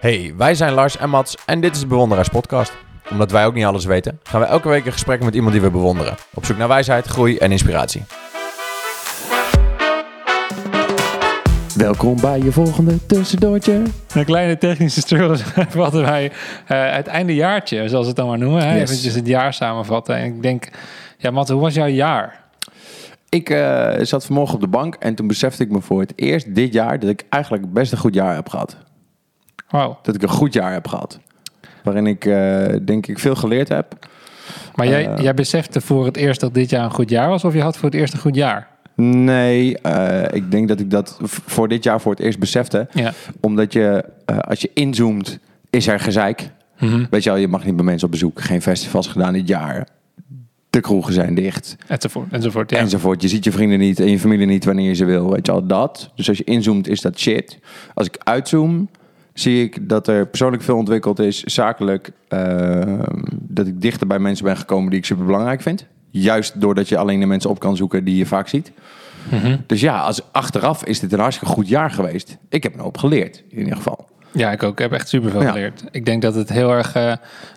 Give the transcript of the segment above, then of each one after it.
Hey, wij zijn Lars en Mats en dit is de Bewonderaars Podcast. Omdat wij ook niet alles weten, gaan we elke week in gesprek met iemand die we bewonderen. Op zoek naar wijsheid, groei en inspiratie. Welkom bij je volgende tussendoortje. Een kleine technische struggle hadden wij uh, het eindejaartje, zoals we het dan maar noemen. Hè? Yes. Even het jaar samenvatten. En ik denk, ja Matt, hoe was jouw jaar? Ik eh, zat vanmorgen op de bank en toen besefte ik me voor het eerst dit jaar dat ik eigenlijk best een goed jaar heb gehad. Dat ik een goed jaar heb gehad. Waarin ik eh, denk ik veel geleerd heb. Maar jij, Eh. jij besefte voor het eerst dat dit jaar een goed jaar was, of je had voor het eerst een goed jaar? Nee, eh, ik denk dat ik dat voor dit jaar voor het eerst besefte. Ja. Omdat je, als je inzoomt, is er gezeik. Mhm. Weet je wel, je mag niet bij mensen op bezoek. Geen festivals gedaan dit jaar. De kroegen zijn dicht. Enzovoort. enzovoort ja. enzovoort. Je ziet je vrienden niet en je familie niet wanneer je ze wil. Weet je al dat. Dus als je inzoomt is dat shit. Als ik uitzoom, zie ik dat er persoonlijk veel ontwikkeld is. Zakelijk, eh, dat ik dichter bij mensen ben gekomen die ik super belangrijk vind. Juist doordat je alleen de mensen op kan zoeken die je vaak ziet. Mhm. Dus ja, als achteraf is dit een hartstikke goed jaar geweest. Ik heb een hoop geleerd, in ieder geval. Ja, ik ook. Ik heb echt superveel Ja. geleerd. Ik denk dat het heel erg eh,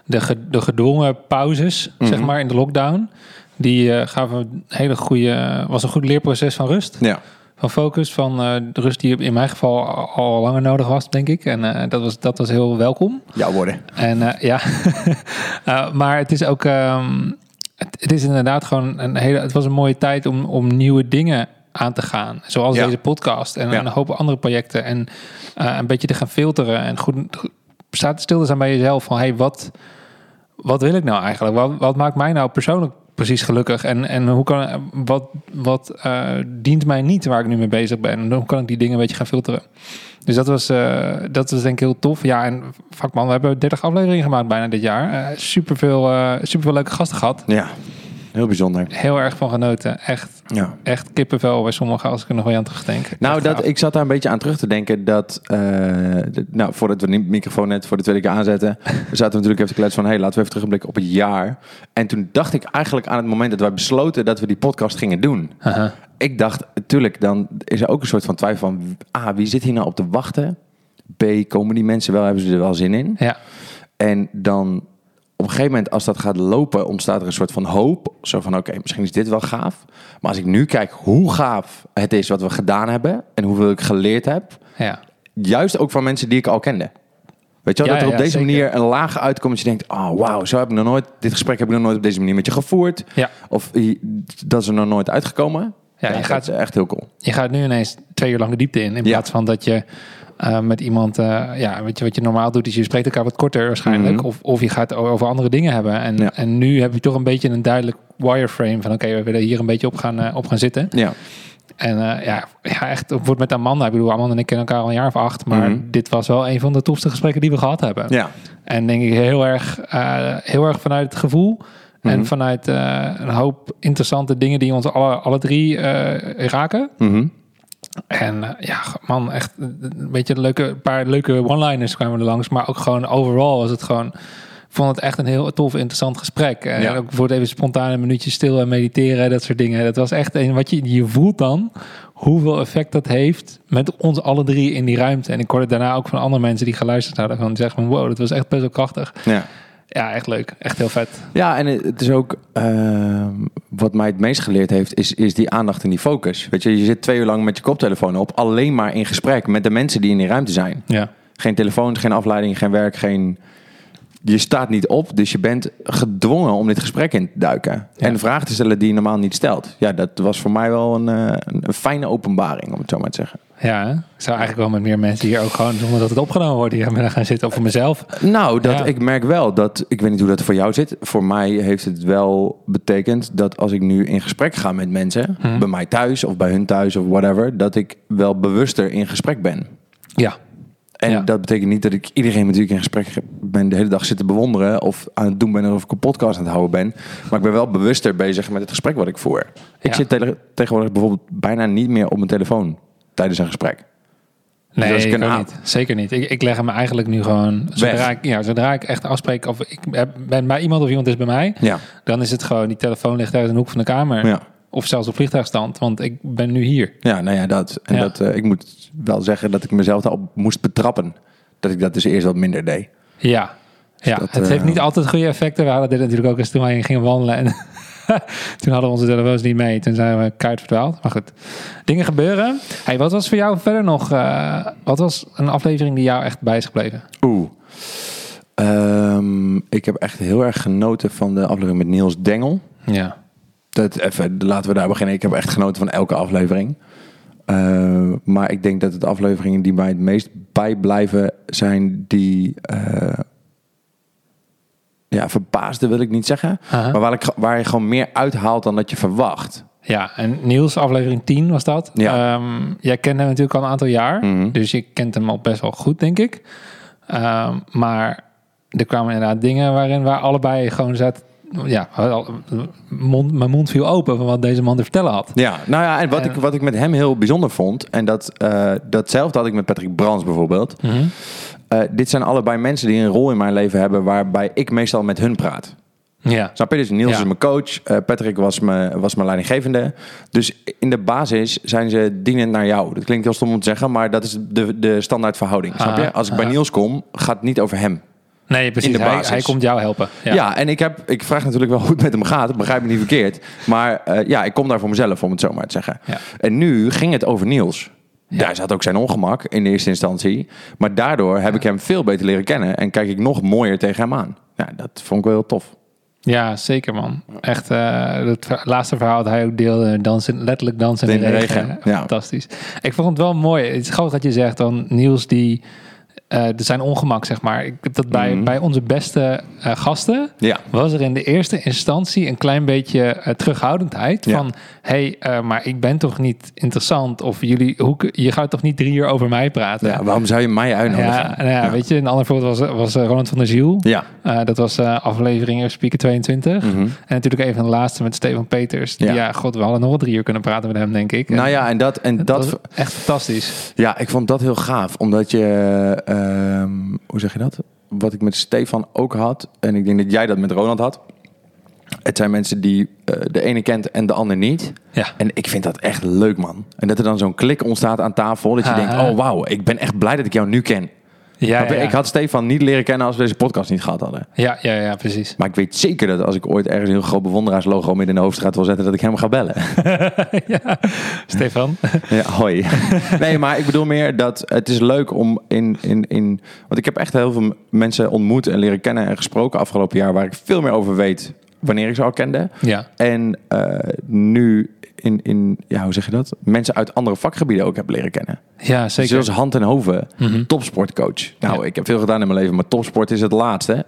de, ge- de gedwongen pauzes, zeg Mhm. maar, in de lockdown, die eh, gaven een hele goede, was een goed leerproces van rust. Ja, van focus, van eh, de rust die in mijn geval al, langer nodig was, denk ik. En eh, dat, was, dat was heel welkom. jouw worden. En eh, ja, Eh, maar het is ook, ehm, het, het is inderdaad gewoon een hele, het was een mooie tijd om, om nieuwe dingen aan te gaan. Zoals Ja. deze podcast en Ja. een hoop andere projecten. En eh, een beetje te gaan filteren en goed, staat stil te zijn bij jezelf van, hey, wat, wat wil ik nou eigenlijk? Wat, wat maakt mij nou persoonlijk precies gelukkig? En, en hoe kan, wat, wat eh, dient mij niet waar ik nu mee bezig ben? En hoe kan ik die dingen een beetje gaan filteren? Dus dat was, eh, dat was denk ik heel tof. Ja, en vakman, we hebben 30 afleveringen gemaakt bijna dit jaar. Uh, super veel super leuke gasten gehad. Ja, heel bijzonder. Heel erg van genoten. Echt, Ja. echt kippenvel bij sommigen als ik er nog wel aan terugdenk. Nou, Echt dat, gaaf. ik zat daar een beetje aan terug te denken dat... eh, de- nou, voordat we de microfoon net voor de tweede keer aanzetten... we zaten natuurlijk even te kletsen van... hey, laten we even terugblikken op het jaar. En toen dacht ik eigenlijk aan het moment dat wij besloten... dat we die podcast gingen doen. Ik dacht, natuurlijk, dan is er ook een soort van twijfel van... A, wie zit hier nou op te wachten? B, komen die mensen wel? Hebben ze er wel zin in? Ja, En dan een gegeven moment, als dat gaat lopen, ontstaat er een soort van hoop. Zo van, oké, misschien is dit wel gaaf. Maar als ik nu kijk hoe gaaf het is wat we gedaan hebben... en hoeveel ik geleerd heb... ja. juist ook van mensen die ik al kende. Weet je wel, Ja, dat er op ja, deze zeker. manier een laag uitkomt... dat je denkt, oh wauw, zo heb ik nog nooit... dit gesprek heb ik nog nooit op deze manier met je gevoerd. Ja. Of dat is er nog nooit uitgekomen. Ja, je gaat- echt heel cool. je gaat nu ineens twee uur lang de diepte in. In plaats van dat je eh, met iemand, eh, ja, weet je wat je normaal doet, is je spreekt elkaar wat korter waarschijnlijk. Mhm. Of, of je gaat over andere dingen hebben. En, Ja. en nu heb je toch een beetje een duidelijk wireframe van oké, we willen hier een beetje op gaan, eh, op gaan zitten. Ja, En ja, ja, echt, wordt met Amanda. Ik bedoel, Amanda en ik kennen elkaar al een jaar of acht. Maar Mhm. dit was wel een van de tofste gesprekken die we gehad hebben. ja. En denk ik heel erg, heel erg vanuit het gevoel. En Mhm. vanuit een hoop interessante dingen die ons alle, alle drie raken. En eh, ja, man, echt een beetje een leuke, een paar leuke one-liners kwamen er langs. Maar ook gewoon overal was het gewoon... Vond het echt een heel tof, interessant gesprek. En Ja. ook voor het even spontaan een minuutje stil en mediteren, dat soort dingen. Dat was echt een wat je, je voelt dan hoeveel effect dat heeft met ons alle drie in die ruimte. En ik hoorde daarna ook van andere mensen die geluisterd hadden van zeggen van wow, dat was echt best wel krachtig. ja. Ja, echt leuk. Echt heel vet. Ja, en het is ook ehm, wat mij het meest geleerd heeft, is, is die aandacht en die focus. Weet je, je zit twee uur lang met je koptelefoon op, alleen maar in gesprek met de mensen die in die ruimte zijn. Ja. Geen telefoon, geen afleiding, geen werk, geen. Je staat niet op, dus je bent gedwongen om dit gesprek in te duiken. Ja. En vragen te stellen die je normaal niet stelt. Ja, dat was voor mij wel een, eh, een, een fijne openbaring, om het zo maar te zeggen. Ja, ik zou eigenlijk wel met meer mensen hier ook gewoon, zonder dat het opgenomen wordt, hier gaan gaan zitten. Of voor mezelf. Nou, dat, Ja. ik merk wel dat, ik weet niet hoe dat voor jou zit. Voor mij heeft het wel betekend dat als ik nu in gesprek ga met mensen, Mhm. bij mij thuis of bij hun thuis of whatever, dat ik wel bewuster in gesprek ben. Ja. En Ja. dat betekent niet dat ik iedereen met wie ik in gesprek ben de hele dag zit te bewonderen of aan het doen ben of ik een podcast aan het houden ben. Maar ik ben wel bewuster bezig met het gesprek wat ik voer. Ik Ja. zit tele- tegenwoordig bijvoorbeeld bijna niet meer op mijn telefoon tijdens een gesprek. Dus Nee, als ik ik een niet. Zeker niet. Ik, ik leg hem eigenlijk nu gewoon... Zodra ik, ja, zodra ik echt afspreek of ik heb- ben bij iemand of iemand is bij mij... Ja, dan is het gewoon, die telefoon ligt in de hoek van de kamer. ja. Of zelfs op vliegtuigstand, want ik ben nu hier. Ja, nou ja, dat. En Ja. dat, eh, ik moet wel zeggen dat ik mezelf daarop moest betrappen. dat ik dat dus eerst wat minder deed. Ja, ja. dat, het eh, heeft niet altijd goede effecten. We hadden dit natuurlijk ook eens toen wij gingen wandelen. En toen hadden we onze telefoons niet mee. Toen zijn we keihard verdwaald. Maar goed, dingen gebeuren. Hey, wat was voor jou verder nog... eh, wat was een aflevering die jou echt bij is gebleven? Oeh. Ehm, ik heb echt heel erg genoten van de aflevering met Niels Dengel. Ja. Dat, even, laten we daar beginnen. Ik heb echt genoten van elke aflevering. Eh, maar ik denk dat het afleveringen die mij het meest bijblijven zijn die... eh, ja, verbaasde wil ik niet zeggen. Maar waar, ik, waar je gewoon meer uithaalt dan dat je verwacht. Ja, en Niels, aflevering 10 was dat. Ja. Ehm, jij kent hem natuurlijk al een aantal jaar. Mhm. Dus je kent hem al best wel goed, denk ik. Ehm, maar er kwamen inderdaad dingen waarin waar allebei gewoon zat... Ja, mond, mijn mond viel open van wat deze man te vertellen had. Ja, nou ja, en wat, En- ik, wat ik met hem heel bijzonder vond... en dat, eh, datzelfde had ik met Patrick Brands bijvoorbeeld... Mhm. Eh, dit zijn allebei mensen die een rol in mijn leven hebben... waarbij ik meestal met hun praat. Ja, Snap je? Dus Niels Ja. is mijn coach. eh, Patrick was mijn, was mijn leidinggevende. Dus in de basis zijn ze dienend naar jou. Dat klinkt heel stom om te zeggen, maar dat is de, de standaard verhouding. Snap je? Ah, Als ik bij ah. Niels kom, gaat het niet over hem. Nee, precies. in de hij, basis. hij komt jou helpen. Ja. Ja, en ik, heb, ik vraag natuurlijk wel hoe het met hem gaat. Begrijp me niet verkeerd. Maar eh, ja, ik kom daar voor mezelf, om het zo maar te zeggen. Ja. En nu ging het over Niels. Daar zat ook zijn ongemak in de eerste instantie. Maar daardoor heb ik hem veel beter leren kennen. En kijk ik nog mooier tegen hem aan. Ja, dat vond ik wel heel tof. Ja, zeker man. Echt, eh, het ver- laatste verhaal dat hij ook deelde, dansen, letterlijk dansen in de, regen. ja. Fantastisch. Ik vond het wel mooi. Het is grappig dat je zegt dan Niels die, eh er zijn ongemak zeg maar. Ik heb dat bij, Mhm. bij onze beste eh, gasten Ja. was er in de eerste instantie een klein beetje eh, terughoudendheid Ja. van, hey, eh, maar ik ben toch niet interessant of jullie, hoe, je gaat toch niet drie uur over mij praten? ja, waarom zou je mij uitnodigen? Ja, nou ja, weet je, een ander voorbeeld was, was Ronald van der Ziel. Ja. Dat was aflevering Speaker 22. Mhm. En natuurlijk even de laatste met Stefan Peters. Ja. Ja. god, we hadden nog wel drie uur kunnen praten met hem, denk ik. Nou ja, en dat, en dat, dat, echt fantastisch. ja, ik vond dat heel gaaf, omdat je, ehm, hoe zeg je dat? Wat ik met Stefan ook had, en ik denk dat jij dat met Ronald had. Het zijn mensen die eh, de ene kent en de ander niet. Ja. En ik vind dat echt leuk, man. En dat er dan zo'n klik ontstaat aan tafel, dat je denkt, oh wauw, ik ben echt blij dat ik jou nu ken. Ja. Ik had Stefan niet leren kennen als we deze podcast niet gehad hadden. ja, ja, ja, precies. Maar ik weet zeker dat als ik ooit ergens een heel groot bewonderaarslogo midden in de hoofdstraat wil zetten, dat ik hem ga bellen. ja. Stefan. Ja, hoi. Nee, maar ik bedoel meer dat het is leuk om in, in, in... Want ik heb echt heel veel mensen ontmoet en leren kennen en gesproken afgelopen jaar... waar ik veel meer over weet wanneer ik ze al kende. Ja. En eh, nu in, in, ja, hoe zeg je dat? Mensen uit andere vakgebieden ook heb leren kennen. Ja, zeker. Zoals Hand en Hoven, Mhm. topsportcoach. Nou, Ja. ik heb veel gedaan in mijn leven, maar topsport is het laatste.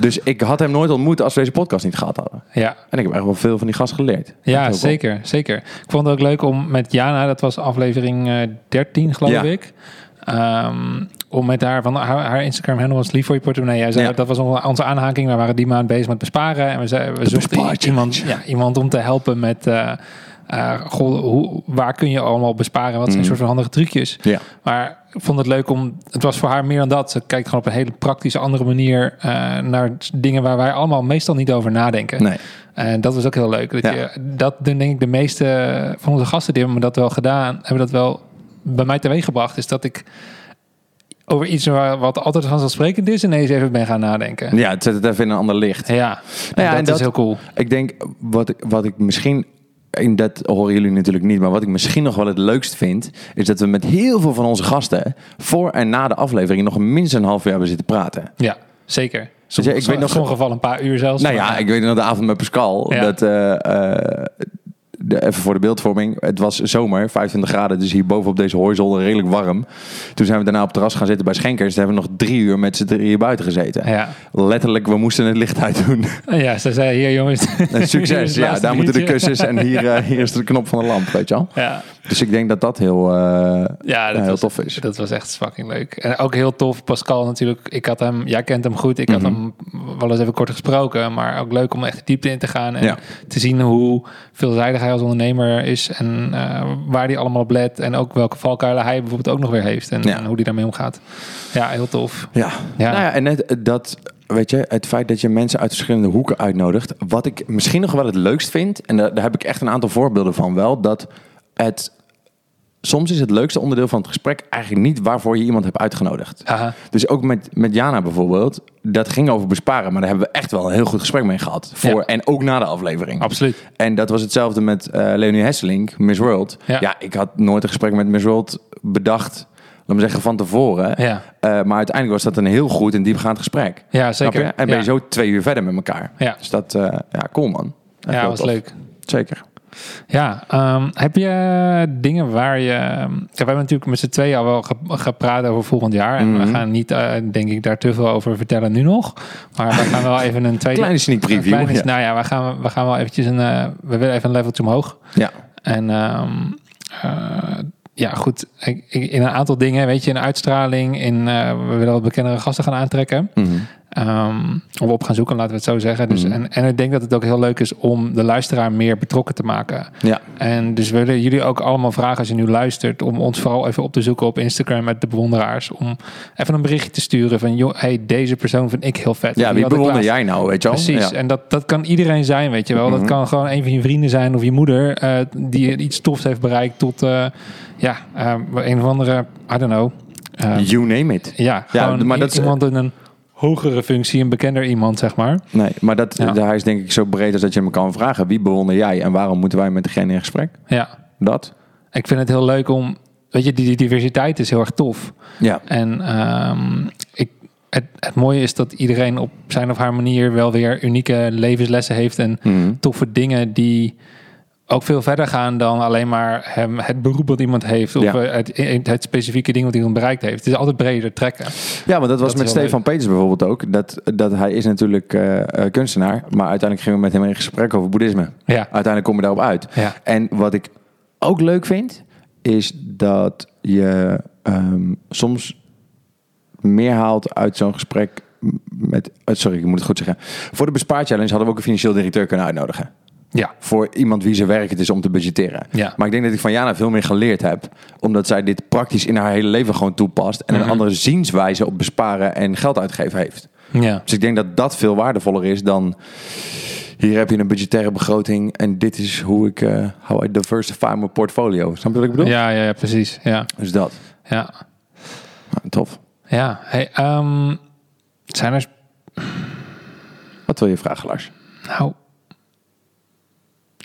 Dus ik had hem nooit ontmoet als we deze podcast niet gehad hadden. Ja, En ik heb echt wel veel van die gast geleerd. ja zeker, zeker. Ik vond het ook leuk om met Jana, dat was aflevering eh 13 geloof Ja. ik. Ehm, om met haar, van haar, haar Instagram handle was lief voor je portemonnee. Jij zei Ja. ook, dat was onze aanhaking. We waren die maand bezig met besparen. En we, zei, we zochten iemand, ja, iemand om te helpen met... eh, eh, goh, hoe, waar kun je allemaal besparen? Wat zijn Mhm. soort van handige trucjes? Ja. Maar ik vond het leuk om... Het was voor haar meer dan dat. Ze kijkt gewoon op een hele praktische andere manier... eh, naar dingen waar wij allemaal meestal niet over nadenken. Nee. En dat was ook heel leuk. Dat, Ja. je, dat denk ik de meeste van onze gasten die hebben dat wel gedaan, hebben dat wel bij mij teweeg gebracht. Is dat ik over iets waar- wat altijd vanzelfsprekend is, ineens even ben gaan nadenken. Ja, het zet het even in een ander licht. Ja, ja, en dat, en dat- is heel cool. Ik denk, wat ik, wat ik misschien... En dat horen jullie natuurlijk niet. Maar wat ik misschien nog wel het leukst vind... is dat we met heel veel van onze gasten... voor en na de aflevering... nog minstens een half uur hebben zitten praten. Ja, zeker. je, ik Sommige, weet nog- in sommige gevallen een paar uur zelfs. Nou Maar ja, ik weet nog de avond met Pascal. Ja. Dat, eh, eh, de, even voor de beeldvorming. Het was zomer, 25 graden. Dus hier boven op deze horizon redelijk warm. Toen zijn we daarna op het terras gaan zitten bij Schenkers. Toen hebben we nog drie uur met z'n drieën buiten gezeten. ja. Letterlijk, we moesten het licht uit doen. ja, ze zei hier jongens. En succes. Ja, daar moeten de kussens en hier, eh, hier is de knop van de lamp, weet je wel. Ja, Dus ik denk dat dat heel, eh, ja, ja, dat heel was, tof is. Dat was echt fucking leuk. En ook heel tof, Pascal natuurlijk. Ik had hem, jij kent hem goed. Ik had Mhm. hem wel eens even kort gesproken. Maar ook leuk om echt diepte in te gaan. En Ja. te zien hoe veelzijdig hij als ondernemer is. En eh, waar hij allemaal op let. En ook welke valkuilen hij bijvoorbeeld ook nog weer heeft. En, Ja. en hoe hij daarmee omgaat. Ja, heel tof. Ja. Ja. Nou ja, en net dat, weet je, het feit dat je mensen uit verschillende hoeken uitnodigt. Wat ik misschien nog wel het leukst vind, en daar, daar heb ik echt een aantal voorbeelden van wel, dat het soms is het leukste onderdeel van het gesprek eigenlijk niet waarvoor je iemand hebt uitgenodigd. Aha. Dus ook met, met Jana bijvoorbeeld, dat ging over besparen, maar daar hebben we echt wel een heel goed gesprek mee gehad. Voor, Ja. En ook na de aflevering. Absoluut. En dat was hetzelfde met eh Leonie Hesselink, Miss World. Ja. Ja. ik had nooit een gesprek met Miss World bedacht, laat me zeggen, van tevoren. Ja. Eh, maar uiteindelijk was dat een heel goed en diepgaand gesprek. Ja, zeker. En ben je zo twee uur verder met elkaar. Ja. Dus dat, eh, ja, cool man. Echt Ja, was tof. leuk. Zeker. Ja, ehm, heb je dingen waar je... Ja, we hebben natuurlijk met z'n tweeën al wel ge- gepraat over volgend jaar. En we Mhm. gaan niet, eh, denk ik, daar te veel over vertellen nu nog. Maar we gaan wel even een tweede... Kleine sneak preview, een kleine- ja. Nou ja, we gaan, we gaan wel eventjes een... eh, we willen even een leveltje omhoog. Ja. En ehm, eh, ja, goed. Ik, ik- in een aantal dingen, weet je, in uitstraling, in we willen wat bekendere gasten gaan aantrekken. Mhm. Ehm, of op gaan zoeken, laten we het zo zeggen. Dus, Mhm. en, en ik denk dat het ook heel leuk is om de luisteraar meer betrokken te maken. Ja. En dus willen jullie ook allemaal vragen als je nu luistert, om ons vooral even op te zoeken op Instagram met de bewonderaars. Om even een berichtje te sturen van, joh, hey, deze persoon vind ik heel vet. Ja, wie bewonder jij nou, weet je wel? Precies, Ja. en dat, dat kan iedereen zijn, weet je wel. Dat Mhm. kan gewoon een van je vrienden zijn of je moeder eh, die iets tofs heeft bereikt tot, eh, ja, eh, een of andere, I don't know. Eh, You name it. ja, Ja, maar dat is- iemand in een hogere functie, een bekender iemand, zeg maar. Nee, maar dat, Ja. hij is denk ik zo breed als dat je hem kan vragen. Wie bewonder jij en waarom moeten wij met degene in gesprek? Ja, Dat? ik vind het heel leuk om, weet je, die, diversiteit is heel erg tof. Ja. En ehm, ik, het, het mooie is dat iedereen op zijn of haar manier wel weer unieke levenslessen heeft en Mhm. toffe dingen die ook veel verder gaan dan alleen maar hem, het beroep wat iemand heeft of Ja. eh, het, het specifieke ding wat iemand bereikt heeft. Het is altijd breder trekken. Ja, want dat was Dat met Stefan Peters bijvoorbeeld ook. Dat, dat hij is natuurlijk eh, eh, kunstenaar, maar uiteindelijk gingen we met hem in gesprek over boeddhisme. Ja, Uiteindelijk komen we daarop uit. ja, En wat ik ook leuk vind, is dat je ehm, soms meer haalt uit zo'n gesprek met... Sorry, ik moet het goed zeggen. Voor de bespaarchallenge hadden we ook een financieel directeur kunnen uitnodigen. Ja, Voor iemand wie zijn werk het is om te budgetteren. ja. Maar ik denk dat ik van Jana veel meer geleerd heb. Omdat zij dit praktisch in haar hele leven gewoon toepast. En een Mhm. andere zienswijze op besparen en geld uitgeven heeft. ja. Dus ik denk dat dat veel waardevoller is dan... Hier heb je een budgettaire begroting en dit is hoe ik... eh how I diversify mijn portfolio. Snap je wat ik bedoel? Ja, ja, ja, precies. Ja, Dus dat. ja. Nou, tof. ja. Hey, zijn er, Wat wil je vragen, Lars? nou,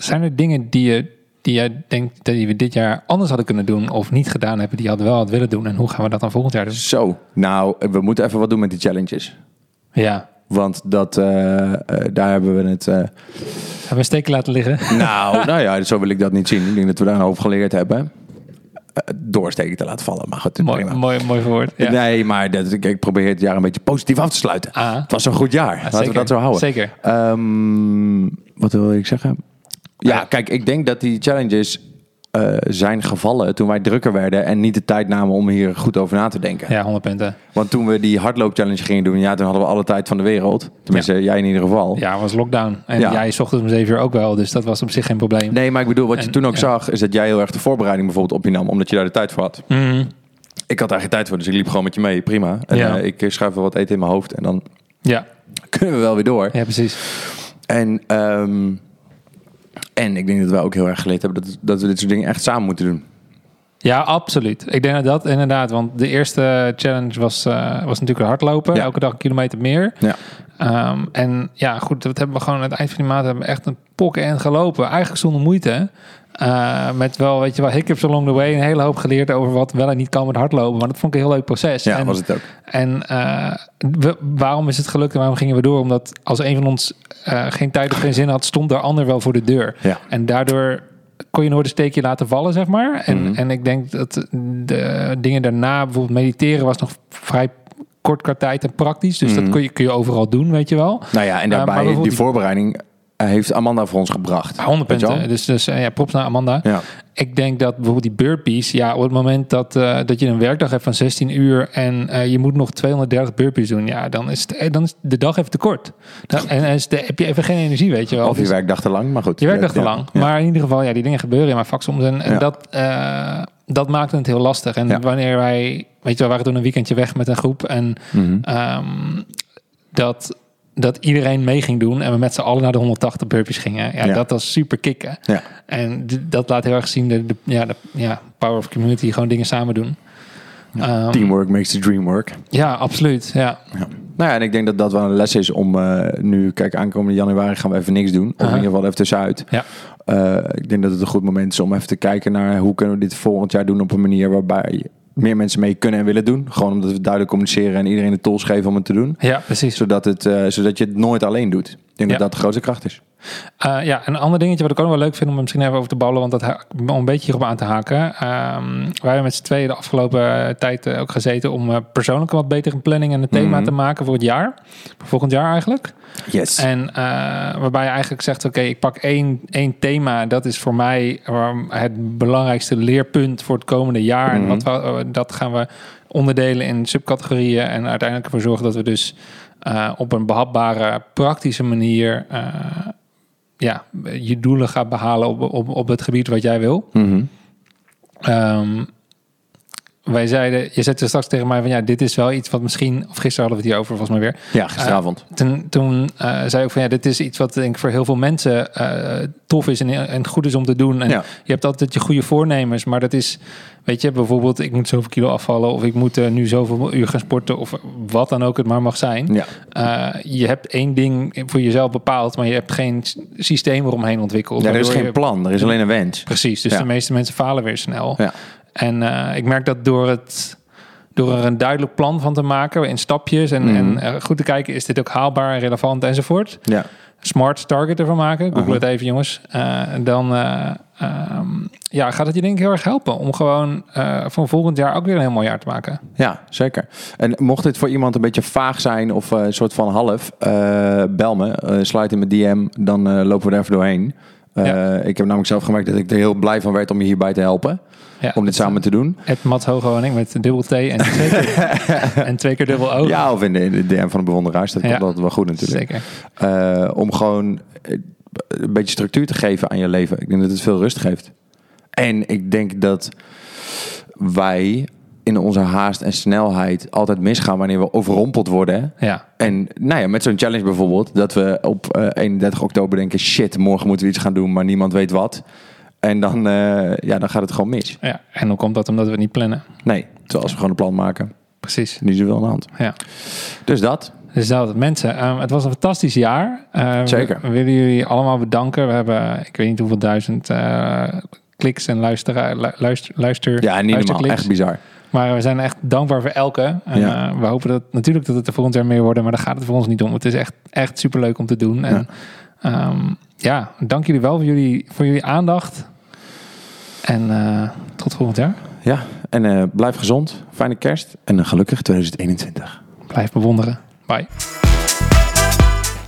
zijn er dingen die je, die jij denkt dat we dit jaar anders hadden kunnen doen of niet gedaan hebben, die je had wel had willen doen? En hoe gaan we dat dan volgend jaar doen? Zo. Nou, we moeten even wat doen met die challenges. Ja, Want dat, eh, eh, daar hebben we het... eh, hebben we steekje laten liggen? Nou, nou ja, zo wil ik dat niet zien. Ik denk dat we daar een hoop geleerd hebben. Doorsteken te laten vallen, maar goed, mooi, prima. mooi, mooi verwoord. Ja. Nee, maar dat, ik, ik probeer het jaar een beetje positief af te sluiten. Ah, Het was een goed jaar. Laten zeker. we dat zo houden. Zeker. Ehm, wat wil ik zeggen? Ja, kijk, ik denk dat die challenges eh, zijn gevallen toen wij drukker werden en niet de tijd namen om hier goed over na te denken. Ja, 100 punten. Want toen we die hardloop-challenge gingen doen, ja, toen hadden we alle tijd van de wereld. Tenminste, jij in ieder geval. Ja, het was lockdown. En Ja. jij zocht het om 7 uur ook wel, dus dat was op zich geen probleem. Nee, maar ik bedoel, wat je En- toen ook ja. zag, is dat jij heel erg de voorbereiding bijvoorbeeld op je nam, omdat je daar de tijd voor had. Mhm. Ik had daar geen tijd voor, dus ik liep gewoon met je mee. Prima. En Ja. eh, ik schuif wel wat eten in mijn hoofd en dan Ja. kunnen we wel weer door. ja, precies. En, ehm, en ik denk dat wij ook heel erg geleerd hebben dat, dat we dit soort dingen echt samen moeten doen. Ja, absoluut. Ik denk dat dat inderdaad, want de eerste challenge was, eh, was natuurlijk hardlopen. Ja. Elke dag een kilometer meer. Ja. Ehm, en ja, goed, dat hebben we gewoon aan het eind van die maand hebben we echt een pokken en gelopen. Eigenlijk zonder moeite. Eh, met wel, weet je wel, hiccups along the way. Een hele hoop geleerd over wat wel en niet kan met hardlopen. Maar dat vond ik een heel leuk proces. Ja, en, was het ook. En eh, we- waarom is het gelukt en waarom gingen we door? Omdat als een van ons eh, geen tijd of geen zin had, stond de ander wel voor de deur. Ja. En daardoor kon je nooit een steekje laten vallen, zeg maar. En, Mhm. en ik denk dat de dingen daarna, bijvoorbeeld mediteren, was nog vrij kort qua tijd en praktisch. Dus Mhm. dat kun je, kun je overal doen, weet je wel. Nou ja, en daarbij, die voorbereiding heeft Amanda voor ons gebracht. 100 Weet je wel? punten. Dus, dus eh, ja, props naar Amanda. Ja. Ik denk dat bijvoorbeeld die burpees, ja, op het moment dat, eh, dat je een werkdag hebt van 16 uur en eh, je moet nog 230 burpees doen, ja, dan is, het, dan is de dag even te kort. Dan, en dan is de, heb je even geen energie, weet je wel. Of je Dus- werkt te lang, maar goed. je werkt echt te Ja, lang. ja. Maar in ieder geval, ja, die dingen gebeuren in mijn vak soms. En, dat, eh, dat maakt het heel lastig. En wanneer wij, weet je wel, we waren toen een weekendje weg met een groep. En Mhm. ehm, dat, dat iedereen mee ging doen en we met z'n allen naar de 180 burpees gingen. Ja, Ja. dat was super kicken. Ja. En dat laat heel erg zien de, de, ja, de ja, power of community, gewoon dingen samen doen. Ehm, Teamwork makes the dream work. Ja, absoluut. Ja. Nou ja, en ik denk dat dat wel een les is om eh, nu, kijk, aankomende januari gaan we even niks doen. Of Aha. in ieder geval even tussenuit. Ja. Eh, ik denk dat het een goed moment is om even te kijken naar hoe kunnen we dit volgend jaar doen op een manier waarbij meer mensen mee kunnen en willen doen. Gewoon omdat we duidelijk communiceren en iedereen de tools geven om het te doen. ja, precies. Zodat, het, eh, zodat je het nooit alleen doet. Ik denk Ja. dat dat de grootste kracht is. Eh, ja, een ander dingetje wat ik ook nog wel leuk vind om misschien even over te ballen, want dat om een beetje hierop aan te haken. Ehm, wij hebben met z'n tweeën de afgelopen tijd eh, ook gezeten om eh, persoonlijk een wat betere planning en een thema Mhm. te maken voor het jaar. Voor volgend jaar eigenlijk. Yes. En waarbij je eigenlijk zegt, oké, ik pak één, één thema. Dat is voor mij eh, het belangrijkste leerpunt voor het komende jaar. En Mhm. wat we, dat gaan we onderdelen in subcategorieën. En uiteindelijk ervoor zorgen dat we dus op een behapbare, praktische manier... ja, je doelen gaat behalen op, op, op het gebied wat jij wil. Mhm. Ehm, wij zeiden, je zette straks tegen mij van ja, dit is wel iets wat misschien, of gisteren hadden we het hier over volgens mij weer. Ja, gisteravond. Toen, toen eh, zei ik van ja, dit is iets wat denk ik voor heel veel mensen eh, tof is en, en goed is om te doen. En Ja. je hebt altijd je goede voornemens, maar dat is, weet je, bijvoorbeeld ik moet zoveel kilo afvallen of ik moet eh, nu zoveel uur gaan sporten of wat dan ook het maar mag zijn. Ja. Eh, je hebt één ding voor jezelf bepaald, maar je hebt geen systeem eromheen ontwikkeld. ja, er is geen je- plan, er is alleen een wens. Precies, dus Ja. de meeste mensen falen weer snel. Ja. En eh, ik merk dat door het door er een duidelijk plan van te maken in stapjes en, Mhm. en eh, goed te kijken, is dit ook haalbaar en relevant enzovoort. Ja. Smart target ervan maken, google Aha. het even jongens. Eh, dan eh, ehm, ja, gaat het je denk ik heel erg helpen om gewoon van volgend jaar ook weer een heel mooi jaar te maken. Ja, zeker. En mocht dit voor iemand een beetje vaag zijn of een soort van half, bel me, sluit in mijn DM, dan lopen we er even doorheen. Eh. Ik heb namelijk zelf gemerkt dat ik er heel blij van werd om je hierbij te helpen. Ja, Om dit samen te doen. Het Mats Hooghoning met dubbel T en twee keer, en twee keer dubbel O. Ja, of in de, in de DM van de bewonderaars. Dat Ja. komt altijd wel goed natuurlijk. Zeker. Eh, om gewoon eh, een beetje structuur te geven aan je leven. Ik denk dat het veel rust geeft. En ik denk dat wij in onze haast en snelheid altijd misgaan wanneer we overrompeld worden. Ja, En nou ja, met zo'n challenge bijvoorbeeld, dat we op eh, 31 oktober denken: shit, morgen moeten we iets gaan doen, maar niemand weet wat. En dan, eh, ja, dan gaat het gewoon mis. ja. En hoe komt dat? Omdat we het niet plannen. Nee, terwijl als we gewoon een plan maken, Precies. nu is er wel aan de hand. Ja. Dus dat. Dus dat, mensen, ehm, het was een fantastisch jaar. Eh, Zeker. We, willen jullie allemaal bedanken. We hebben, ik weet niet hoeveel duizend eh, kliks en luistera, lu- luister, luister, Ja, niet normaal. Echt bizar. Maar we zijn echt dankbaar voor elke. En, Ja. eh, we hopen dat natuurlijk dat het er volgend jaar meer worden, maar daar gaat het voor ons niet om. Het is echt, echt superleuk om te doen. En ja, ja dank jullie wel voor jullie, voor jullie aandacht. En eh, tot volgend jaar. Ja, en eh, blijf gezond. Fijne kerst en een gelukkig 2021. Blijf bewonderen. Bye.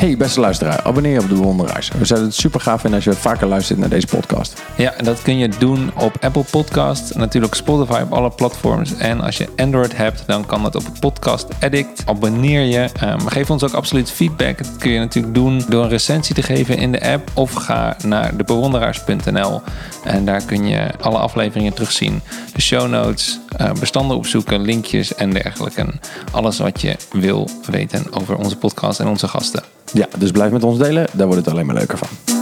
Hey beste luisteraar, abonneer je op de Bewonderaars. We zouden het super gaaf vinden als je vaker luistert naar deze podcast. Ja, en dat kun je doen op Apple Podcast, natuurlijk Spotify op alle platforms. En als je Android hebt, dan kan dat op Podcast Addict. Abonneer je. Maar geef ons ook absoluut feedback. Dat kun je natuurlijk doen door een recensie te geven in de app. Of ga naar debewonderaars.nl en daar kun je alle afleveringen terugzien. De show notes, eh, bestanden opzoeken, linkjes en dergelijke. Alles wat je wil weten over onze podcast en onze gasten. Ja, dus blijf met ons delen, daar wordt het alleen maar leuker van.